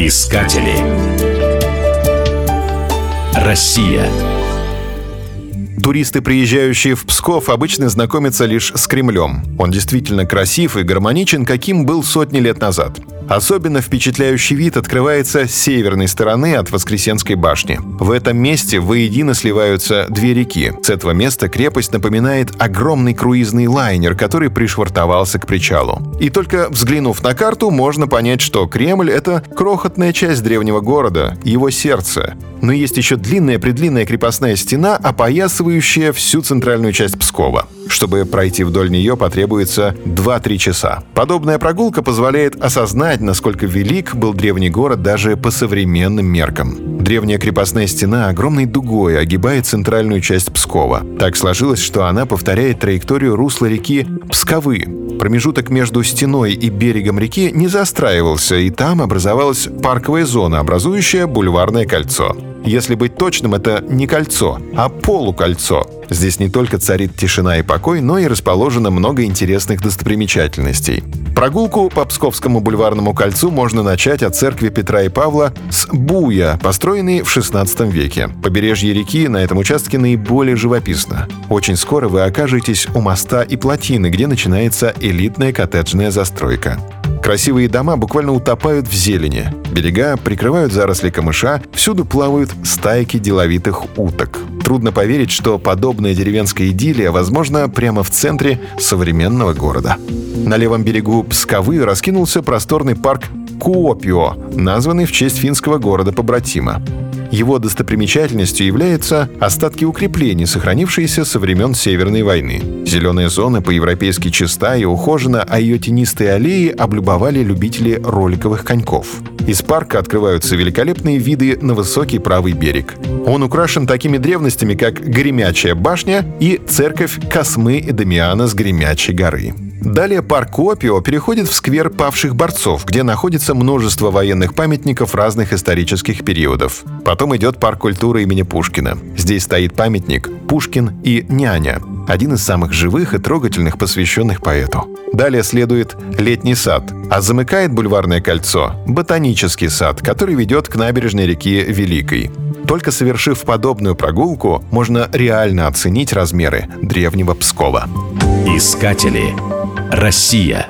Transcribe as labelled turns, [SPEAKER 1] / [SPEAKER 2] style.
[SPEAKER 1] Искатели. Россия.
[SPEAKER 2] Туристы, приезжающие в Псков, обычно знакомятся лишь с Кремлем. Он действительно красив и гармоничен, каким был сотни лет назад. Особенно впечатляющий вид открывается с северной стороны от Воскресенской башни. В этом месте воедино сливаются две реки. С этого места крепость напоминает огромный круизный лайнер, который пришвартовался к причалу. И только взглянув на карту, можно понять, что Кремль — это крохотная часть древнего города, его сердце. Но есть еще длинная-предлинная крепостная стена, опоясывающая всю центральную часть Пскова. Чтобы пройти вдоль нее, потребуется 2-3 часа. Подобная прогулка позволяет осознать, насколько велик был древний город даже по современным меркам. Древняя крепостная стена огромной дугой огибает центральную часть Пскова. Так сложилось, что она повторяет траекторию русла реки Псковы. Промежуток между стеной и берегом реки не застраивался, и там образовалась парковая зона, образующая бульварное кольцо. Если быть точным, это не кольцо, а полукольцо. Здесь не только царит тишина и покой, но и расположено много интересных достопримечательностей. Прогулку по Псковскому бульварному кольцу можно начать от церкви Петра и Павла с Буя, построенной в XVI веке. Побережье реки на этом участке наиболее живописно. Очень скоро вы окажетесь у моста и плотины, где начинается элитная коттеджная застройка. Красивые дома буквально утопают в зелени. Берега прикрывают заросли камыша, всюду плавают стайки деловитых уток. Трудно поверить, что подобная деревенская идиллия возможна прямо в центре современного города. На левом берегу Псковы раскинулся просторный парк Куопио, названный в честь финского города-побратима. Его достопримечательностью являются остатки укреплений, сохранившиеся со времен Северной войны. Зеленая зона по-европейски чиста и ухожена, а ее тенистые аллеи облюбовали любители роликовых коньков. Из парка открываются великолепные виды на высокий правый берег. Он украшен такими древностями, как Гремячая башня и церковь Космы и Дамиана с Гремячей горы. Далее парк Опио переходит в сквер павших борцов, где находится множество военных памятников разных исторических периодов. Потом идет парк культуры имени Пушкина. Здесь стоит памятник «Пушкин и няня», один из самых живых и трогательных, посвященных поэту. Далее следует летний сад, а замыкает бульварное кольцо – ботанический сад, который ведет к набережной реки Великой. Только совершив подобную прогулку, можно реально оценить размеры древнего Пскова.
[SPEAKER 1] Искатели. Россия.